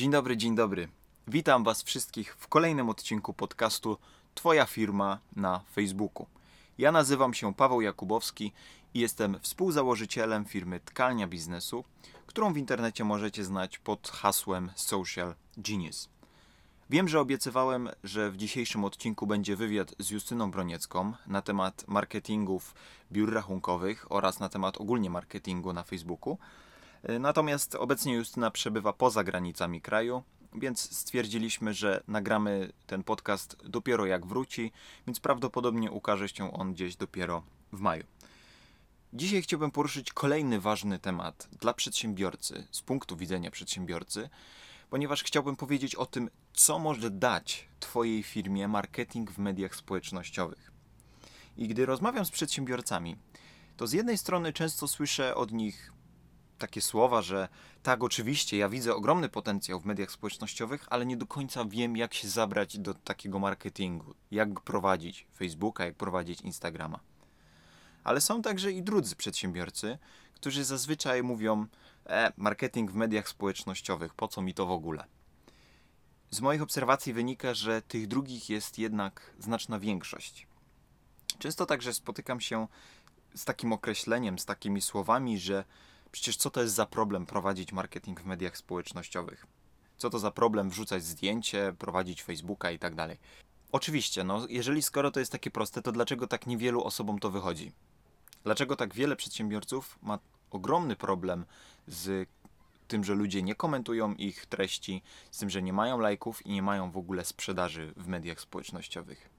Dzień dobry, dzień dobry. Witam Was wszystkich w kolejnym odcinku podcastu Twoja firma na Facebooku. Ja nazywam się Paweł Jakubowski i jestem współzałożycielem firmy Tkalnia Biznesu, którą w internecie możecie znać pod hasłem Social Genius. Wiem, że obiecywałem, że w dzisiejszym odcinku będzie wywiad z Justyną Broniecką na temat marketingów biur rachunkowych oraz na temat ogólnie marketingu na Facebooku. Natomiast obecnie Justyna przebywa poza granicami kraju, więc stwierdziliśmy, że nagramy ten podcast dopiero jak wróci, więc prawdopodobnie ukaże się on gdzieś dopiero w maju. Dzisiaj chciałbym poruszyć kolejny ważny temat dla przedsiębiorcy, z punktu widzenia przedsiębiorcy, ponieważ chciałbym powiedzieć o tym, co może dać Twojej firmie marketing w mediach społecznościowych. I gdy rozmawiam z przedsiębiorcami, to z jednej strony często słyszę od nich takie słowa, że tak, oczywiście, ja widzę ogromny potencjał w mediach społecznościowych, ale nie do końca wiem, jak się zabrać do takiego marketingu, jak prowadzić Facebooka, jak prowadzić Instagrama. Ale są także i drudzy przedsiębiorcy, którzy zazwyczaj mówią: e, marketing w mediach społecznościowych, po co mi to w ogóle? Z moich obserwacji wynika, że tych drugich jest jednak znaczna większość. Często także spotykam się z takim określeniem, z takimi słowami, że przecież co to jest za problem prowadzić marketing w mediach społecznościowych? Co to za problem wrzucać zdjęcie, prowadzić Facebooka i tak dalej? Oczywiście, no, jeżeli skoro to jest takie proste, to dlaczego tak niewielu osobom to wychodzi? Dlaczego tak wiele przedsiębiorców ma ogromny problem z tym, że ludzie nie komentują ich treści, z tym, że nie mają lajków i nie mają w ogóle sprzedaży w mediach społecznościowych?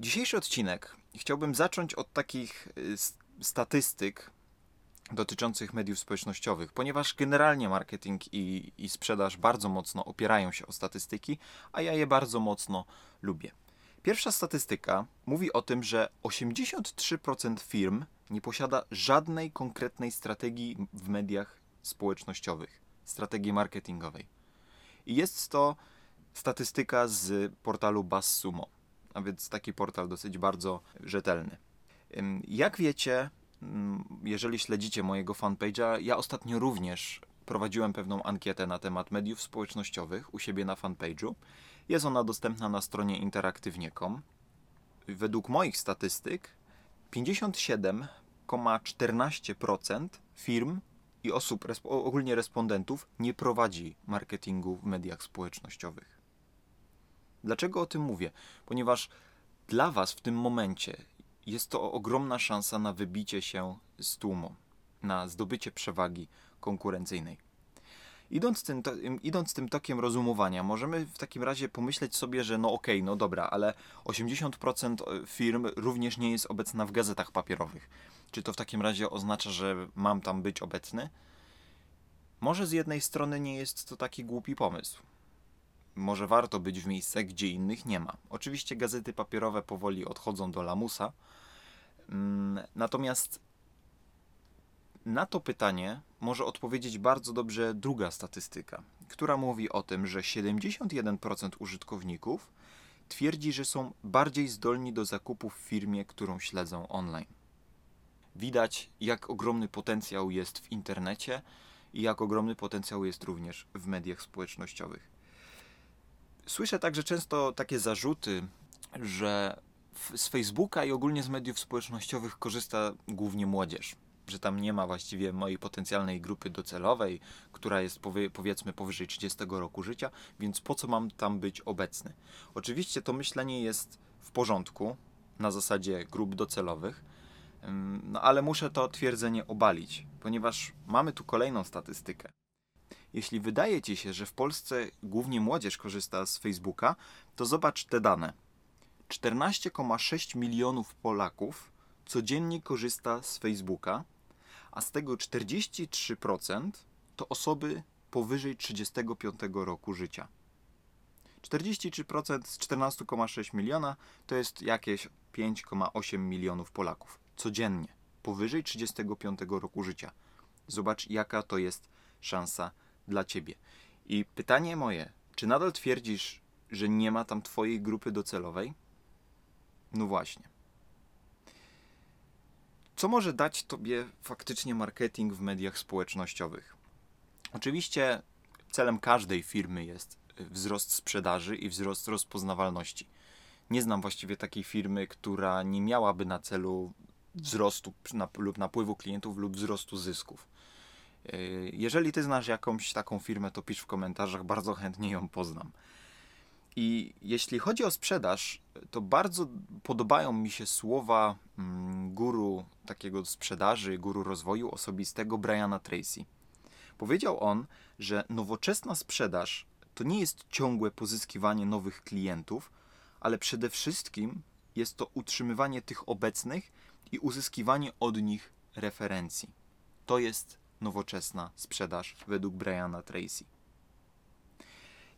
Dzisiejszy odcinek chciałbym zacząć od takich y, statystyk dotyczących mediów społecznościowych, ponieważ generalnie marketing i, i sprzedaż bardzo mocno opierają się o statystyki, a ja je bardzo mocno lubię. Pierwsza statystyka mówi o tym, że 83% firm nie posiada żadnej konkretnej strategii w mediach społecznościowych, strategii marketingowej. I jest to statystyka z portalu BuzzSumo a więc taki portal dosyć bardzo rzetelny. Jak wiecie, mm, jeżeli śledzicie mojego fanpage'a, ja ostatnio również prowadziłem pewną ankietę na temat mediów społecznościowych u siebie na fanpage'u. Jest ona dostępna na stronie interaktywnie.com. Według moich statystyk 57,14% firm i osób, ogólnie respondentów, nie prowadzi marketingu w mediach społecznościowych. Dlaczego o tym mówię? Ponieważ dla Was w tym momencie jest to ogromna szansa na wybicie się z tłumu, na zdobycie przewagi konkurencyjnej. Idąc tym, to, idąc tym tokiem rozumowania, możemy w takim razie pomyśleć sobie, że no okej, okay, no dobra, ale 80% firm również nie jest obecna w gazetach papierowych. Czy to w takim razie oznacza, że mam tam być obecny? Może z jednej strony nie jest to taki głupi pomysł może warto być w miejscach, gdzie innych nie ma. Oczywiście gazety papierowe powoli odchodzą do lamusa, mm, natomiast na to pytanie może odpowiedzieć bardzo dobrze druga statystyka, która mówi o tym, że 71% użytkowników twierdzi, że są bardziej zdolni do zakupów w firmie, którą śledzą online. Widać, jak ogromny potencjał jest w internecie i jak ogromny potencjał jest również w mediach społecznościowych. Słyszę także często takie zarzuty, że z Facebooka i ogólnie z mediów społecznościowych korzysta głównie młodzież. Że tam nie ma właściwie mojej potencjalnej grupy docelowej, która jest powie, powiedzmy powyżej 30 roku życia, więc po co mam tam być obecny? Oczywiście to myślenie jest w porządku na zasadzie grup docelowych, no ale muszę to twierdzenie obalić, ponieważ mamy tu kolejną statystykę. Jeśli wydaje ci się, że w Polsce głównie młodzież korzysta z Facebooka, to zobacz te dane. 14,6 milionów Polaków codziennie korzysta z Facebooka, a z tego 43% to osoby powyżej 35 roku życia. 43% z 14,6 miliona to jest jakieś 5,8 milionów Polaków codziennie powyżej 35 roku życia. Zobacz, jaka to jest szansa dla ciebie. I pytanie moje, czy nadal twierdzisz, że nie ma tam twojej grupy docelowej? No właśnie. Co może dać Tobie faktycznie marketing w mediach społecznościowych? Oczywiście celem każdej firmy jest wzrost sprzedaży i wzrost rozpoznawalności. Nie znam właściwie takiej firmy, która nie miałaby na celu wzrostu lub napływu klientów lub wzrostu zysków. Yy, jeżeli ty znasz jakąś taką firmę, to pisz w komentarzach, bardzo chętnie ją poznam. I jeśli chodzi o sprzedaż, to bardzo podobają mi się słowa mm, guru takiego sprzedaży, guru rozwoju osobistego Briana Tracy. Powiedział on, że nowoczesna sprzedaż to nie jest ciągłe pozyskiwanie nowych klientów, ale przede wszystkim jest to utrzymywanie tych obecnych i uzyskiwanie od nich referencji. To jest nowoczesna sprzedaż według Briana Tracy.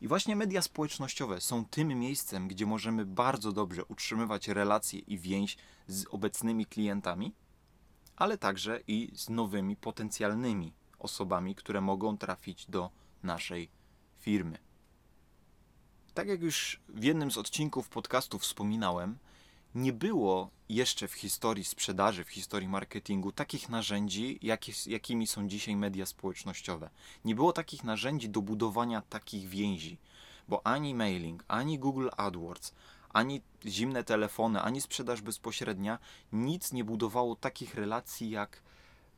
I właśnie media społecznościowe są tym miejscem, gdzie możemy bardzo dobrze utrzymywać relacje i więź z obecnymi klientami, ale także i z nowymi potencjalnymi osobami, które mogą trafić do naszej firmy. Tak jak już w jednym z odcinków podcastu wspominałem, nie było jeszcze w historii sprzedaży, w historii marketingu takich narzędzi, jakie, jakimi są dzisiaj media społecznościowe. Nie było takich narzędzi do budowania takich więzi, bo ani mailing, ani Google AdWords, ani zimne telefony, ani sprzedaż bezpośrednia, nic nie budowało takich relacji jak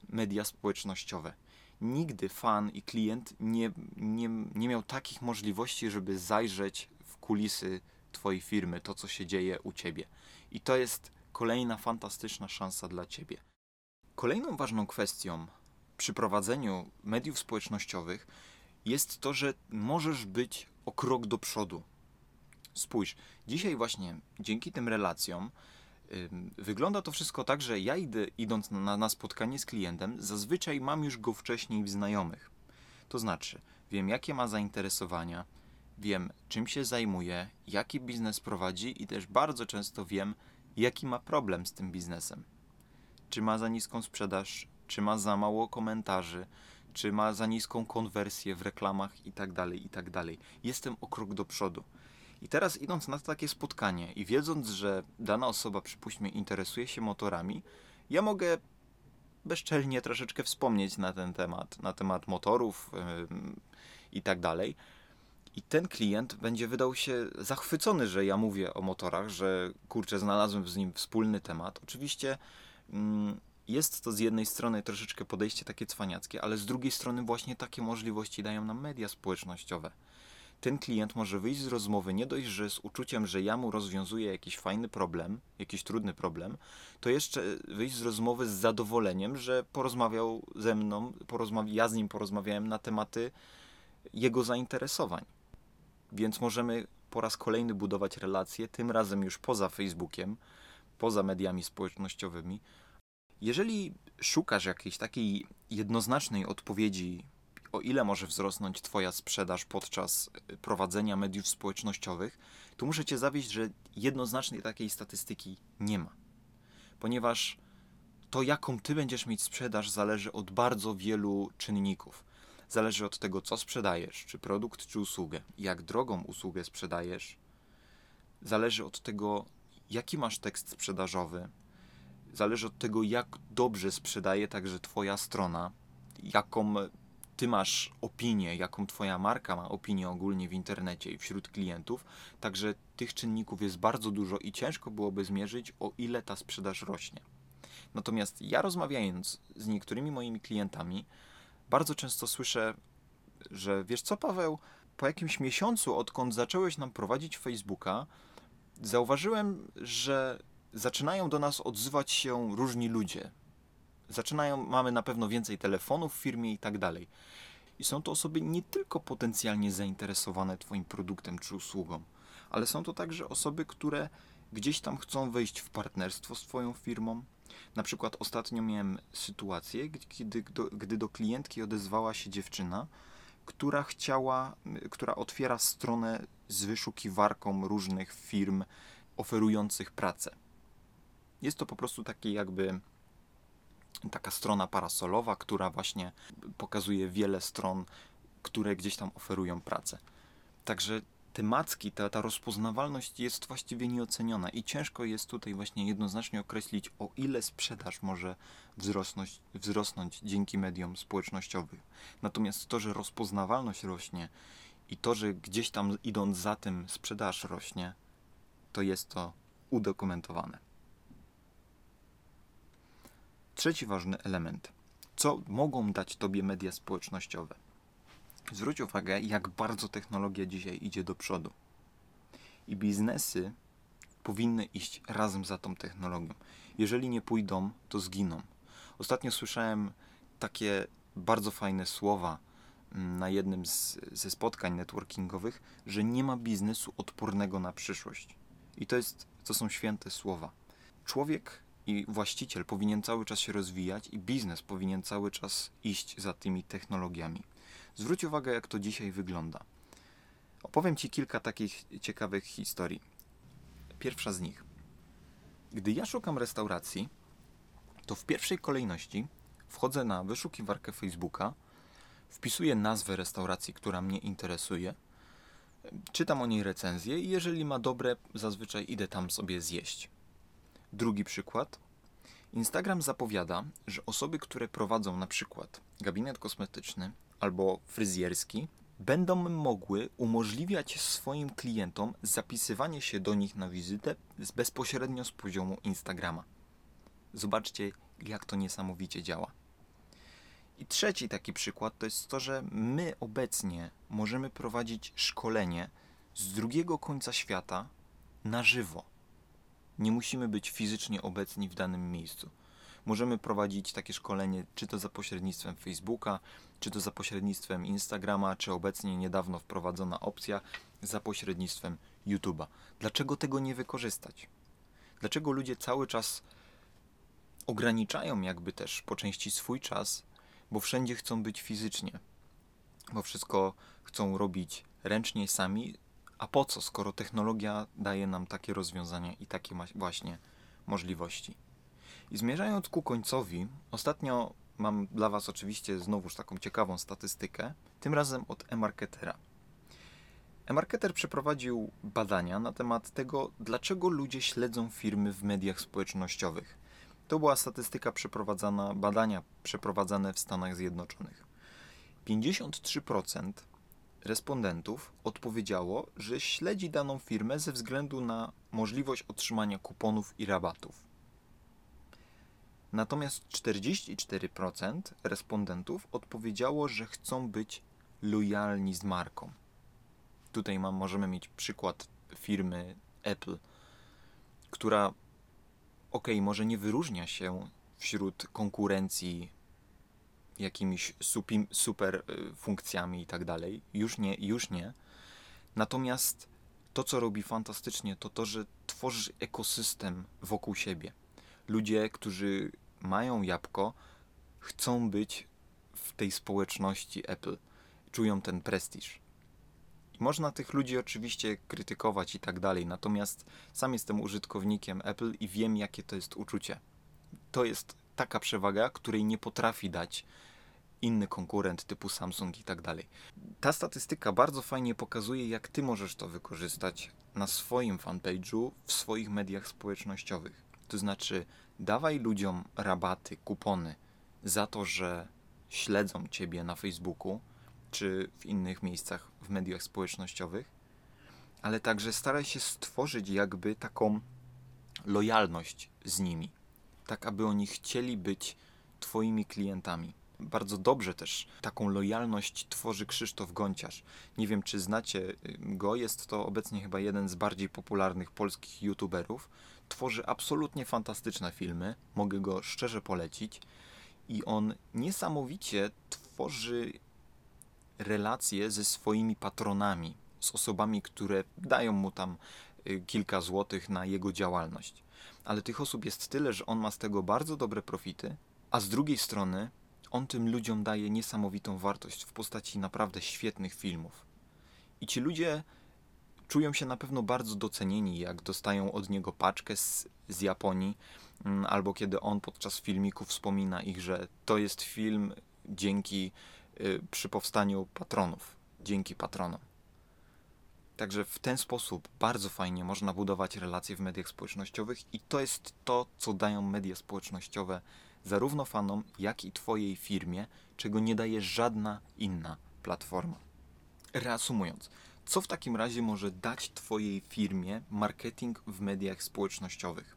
media społecznościowe. Nigdy fan i klient nie, nie, nie miał takich możliwości, żeby zajrzeć w kulisy Twojej firmy, to co się dzieje u Ciebie. I to jest kolejna fantastyczna szansa dla Ciebie. Kolejną ważną kwestią przy prowadzeniu mediów społecznościowych jest to, że możesz być o krok do przodu. Spójrz, dzisiaj właśnie dzięki tym relacjom wygląda to wszystko tak, że ja idę, idąc na, na spotkanie z klientem, zazwyczaj mam już go wcześniej w znajomych. To znaczy, wiem jakie ma zainteresowania, wiem czym się zajmuje, jaki biznes prowadzi i też bardzo często wiem, jaki ma problem z tym biznesem. Czy ma za niską sprzedaż, czy ma za mało komentarzy, czy ma za niską konwersję w reklamach i tak dalej, i tak. Jestem o krok do przodu. I teraz idąc na takie spotkanie i wiedząc, że dana osoba, przypuśćmy, interesuje się motorami, ja mogę bezczelnie troszeczkę wspomnieć na ten temat, na temat motorów yy, i tak. I ten klient będzie wydał się zachwycony, że ja mówię o motorach, że kurczę, znalazłem z nim wspólny temat. Oczywiście yy, jest to z jednej strony troszeczkę podejście takie cwaniackie, ale z drugiej strony właśnie takie możliwości dają nam media społecznościowe. Ten klient może wyjść z rozmowy nie dość, że z uczuciem, że ja mu rozwiązuję jakiś fajny problem, jakiś trudny problem, to jeszcze wyjść z rozmowy z zadowoleniem, że porozmawiał ze mną, ja z nim porozmawiałem na tematy jego zainteresowań. Więc możemy po raz kolejny budować relacje, tym razem już poza Facebookiem, poza mediami społecznościowymi, jeżeli szukasz jakiejś takiej jednoznacznej odpowiedzi, o ile może wzrosnąć Twoja sprzedaż podczas y, prowadzenia mediów społecznościowych, to muszę Cię zawieść, że jednoznacznej takiej statystyki nie ma. Ponieważ to, jaką Ty będziesz mieć sprzedaż, zależy od bardzo wielu czynników. Zależy od tego, co sprzedajesz, czy produkt, czy usługę, jak drogą usługę sprzedajesz. Zależy od tego, jaki masz tekst sprzedażowy, zależy od tego, jak dobrze sprzedaje także Twoja strona, jaką Ty masz opinię, jaką Twoja marka ma opinię ogólnie w internecie i wśród klientów. Także tych czynników jest bardzo dużo i ciężko byłoby zmierzyć, o ile ta sprzedaż rośnie. Natomiast ja rozmawiając z niektórymi moimi klientami, bardzo często słyszę, że wiesz co, Paweł, po jakimś miesiącu, odkąd zacząłeś nam prowadzić Facebooka, zauważyłem, że zaczynają do nas odzywać się różni ludzie. Zaczynają, mamy na pewno więcej telefonów w firmie i tak dalej. I są to osoby nie tylko potencjalnie zainteresowane Twoim produktem czy usługą, ale są to także osoby, które gdzieś tam chcą wejść w partnerstwo z Twoją firmą. Na przykład ostatnio miałem sytuację, kiedy gdy do klientki odezwała się dziewczyna, która chciała, która otwiera stronę z wyszukiwarką różnych firm oferujących pracę. Jest to po prostu taki jakby taka strona parasolowa, która właśnie pokazuje wiele stron, które gdzieś tam oferują pracę. Także temacki, ta, ta rozpoznawalność jest właściwie nieoceniona i ciężko jest tutaj właśnie jednoznacznie określić, o ile sprzedaż może wzrosnąć, wzrosnąć dzięki mediom społecznościowym. Natomiast to, że rozpoznawalność rośnie i to, że gdzieś tam idąc za tym sprzedaż rośnie, to jest to udokumentowane. Trzeci ważny element. Co mogą dać Tobie media społecznościowe? Zwróć uwagę, jak bardzo technologia dzisiaj idzie do przodu. I biznesy powinny iść razem za tą technologią. Jeżeli nie pójdą, to zginą. Ostatnio słyszałem takie bardzo fajne słowa mm, na jednym z, ze spotkań networkingowych, że nie ma biznesu odpornego na przyszłość. I to, jest, to są święte słowa. Człowiek i właściciel powinien cały czas się rozwijać i biznes powinien cały czas iść za tymi technologiami. Zwróć uwagę, jak to dzisiaj wygląda. Opowiem Ci kilka takich ciekawych historii. Pierwsza z nich. Gdy ja szukam restauracji, to w pierwszej kolejności wchodzę na wyszukiwarkę Facebooka, wpisuję nazwę restauracji, która mnie interesuje, czytam o niej recenzję i jeżeli ma dobre, zazwyczaj idę tam sobie zjeść. Drugi przykład. Instagram zapowiada, że osoby, które prowadzą na przykład gabinet kosmetyczny albo fryzjerski, będą mogły umożliwiać swoim klientom zapisywanie się do nich na wizytę bezpośrednio z poziomu Instagrama. Zobaczcie, jak to niesamowicie działa. I trzeci taki przykład to jest to, że my obecnie możemy prowadzić szkolenie z drugiego końca świata na żywo. Nie musimy być fizycznie obecni w danym miejscu. Możemy prowadzić takie szkolenie, czy to za pośrednictwem Facebooka, czy to za pośrednictwem Instagrama, czy obecnie niedawno wprowadzona opcja za pośrednictwem YouTube'a. Dlaczego tego nie wykorzystać? Dlaczego ludzie cały czas ograniczają jakby też po części swój czas, bo wszędzie chcą być fizycznie, bo wszystko chcą robić ręcznie sami, a po co, skoro technologia daje nam takie rozwiązania i takie właśnie możliwości. I zmierzając ku końcowi, ostatnio mam dla Was oczywiście znowuż taką ciekawą statystykę, tym razem od e-marketera. E-marketer przeprowadził badania na temat tego, dlaczego ludzie śledzą firmy w mediach społecznościowych. To była statystyka przeprowadzana, badania przeprowadzane w Stanach Zjednoczonych. 53% respondentów odpowiedziało, że śledzi daną firmę ze względu na możliwość otrzymania kuponów i rabatów. Natomiast 44% respondentów odpowiedziało, że chcą być lojalni z marką. Tutaj mam, możemy mieć przykład firmy Apple, która ok, może nie wyróżnia się wśród konkurencji jakimiś super y, funkcjami i tak dalej. Już nie, już nie. Natomiast to, co robi fantastycznie, to to, że tworzy ekosystem wokół siebie. Ludzie, którzy mają jabłko, chcą być w tej społeczności Apple. Czują ten prestiż. Można tych ludzi oczywiście krytykować i tak dalej, natomiast sam jestem użytkownikiem Apple i wiem, jakie to jest uczucie. To jest taka przewaga, której nie potrafi dać inny konkurent typu Samsung i tak dalej. Ta statystyka bardzo fajnie pokazuje, jak ty możesz to wykorzystać na swoim fanpage'u, w swoich mediach społecznościowych. To znaczy, dawaj ludziom rabaty, kupony za to, że śledzą ciebie na Facebooku czy w innych miejscach w mediach społecznościowych, ale także staraj się stworzyć jakby taką lojalność z nimi, tak aby oni chcieli być Twoimi klientami. Bardzo dobrze też taką lojalność tworzy Krzysztof Gonciarz. Nie wiem, czy znacie go, jest to obecnie chyba jeden z bardziej popularnych polskich youtuberów. Tworzy absolutnie fantastyczne filmy, mogę go szczerze polecić. I on niesamowicie tworzy relacje ze swoimi patronami, z osobami, które dają mu tam y, kilka złotych na jego działalność. Ale tych osób jest tyle, że on ma z tego bardzo dobre profity, a z drugiej strony on tym ludziom daje niesamowitą wartość w postaci naprawdę świetnych filmów. I ci ludzie czują się na pewno bardzo docenieni, jak dostają od niego paczkę z, z Japonii, mm, albo kiedy on podczas filmiku wspomina ich, że to jest film dzięki y, przy powstaniu patronów, dzięki patronom. Także w ten sposób bardzo fajnie można budować relacje w mediach społecznościowych i to jest to, co dają media społecznościowe zarówno fanom, jak i Twojej firmie, czego nie daje żadna inna platforma. Reasumując, co w takim razie może dać Twojej firmie marketing w mediach społecznościowych?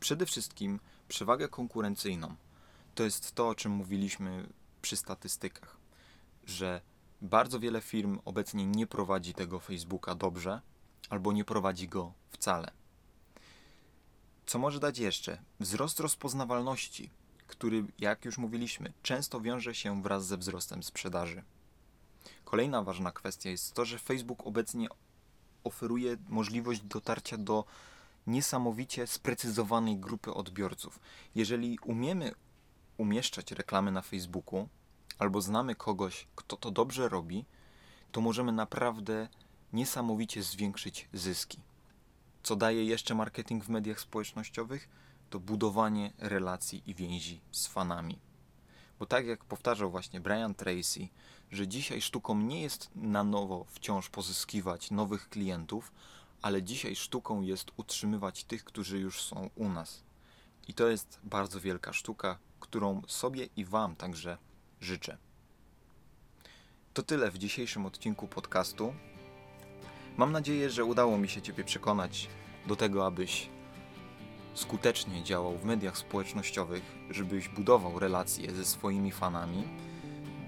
Przede wszystkim przewagę konkurencyjną. To jest to, o czym mówiliśmy przy statystykach, że bardzo wiele firm obecnie nie prowadzi tego Facebooka dobrze albo nie prowadzi go wcale. Co może dać jeszcze? Wzrost rozpoznawalności, który, jak już mówiliśmy, często wiąże się wraz ze wzrostem sprzedaży. Kolejna ważna kwestia jest to, że Facebook obecnie oferuje możliwość dotarcia do niesamowicie sprecyzowanej grupy odbiorców. Jeżeli umiemy umieszczać reklamy na Facebooku, albo znamy kogoś, kto to dobrze robi, to możemy naprawdę niesamowicie zwiększyć zyski. Co daje jeszcze marketing w mediach społecznościowych? To budowanie relacji i więzi z fanami. Bo tak jak powtarzał właśnie Brian Tracy, że dzisiaj sztuką nie jest na nowo wciąż pozyskiwać nowych klientów, ale dzisiaj sztuką jest utrzymywać tych, którzy już są u nas. I to jest bardzo wielka sztuka, którą sobie i Wam także życzę. To tyle w dzisiejszym odcinku podcastu. Mam nadzieję, że udało mi się Ciebie przekonać do tego, abyś skutecznie działał w mediach społecznościowych, żebyś budował relacje ze swoimi fanami,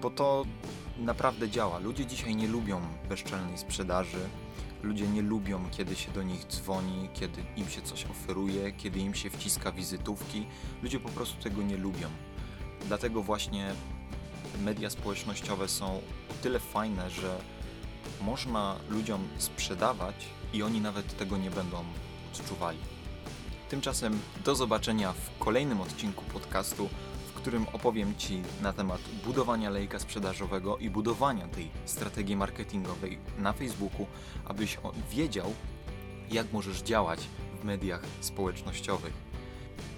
bo to naprawdę działa. Ludzie dzisiaj nie lubią bezczelnej sprzedaży. Ludzie nie lubią, kiedy się do nich dzwoni, kiedy im się coś oferuje, kiedy im się wciska wizytówki. Ludzie po prostu tego nie lubią. Dlatego właśnie media społecznościowe są o tyle fajne, że można ludziom sprzedawać i oni nawet tego nie będą odczuwali. Tymczasem do zobaczenia w kolejnym odcinku podcastu, w którym opowiem Ci na temat budowania lejka sprzedażowego i budowania tej strategii marketingowej na Facebooku, abyś wiedział, jak możesz działać w mediach społecznościowych.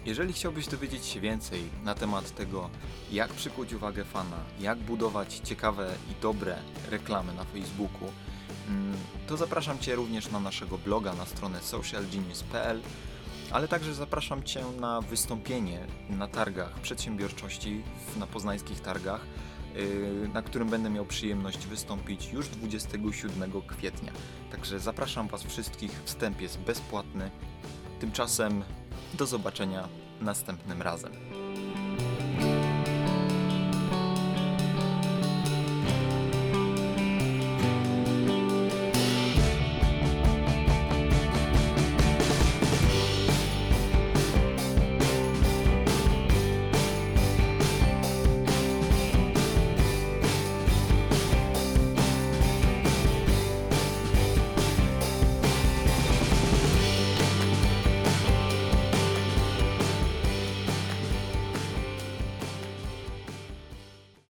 Jeżeli chciałbyś dowiedzieć się więcej na temat tego, jak przykuć uwagę fana, jak budować ciekawe i dobre reklamy na Facebooku, mm, to zapraszam Cię również na naszego bloga na stronę socialgenius.pl, ale także zapraszam Cię na wystąpienie na targach przedsiębiorczości, na poznańskich targach, y, na którym będę miał przyjemność wystąpić już 27 kwietnia. Także zapraszam Was wszystkich, wstęp jest bezpłatny. Tymczasem do zobaczenia następnym razem.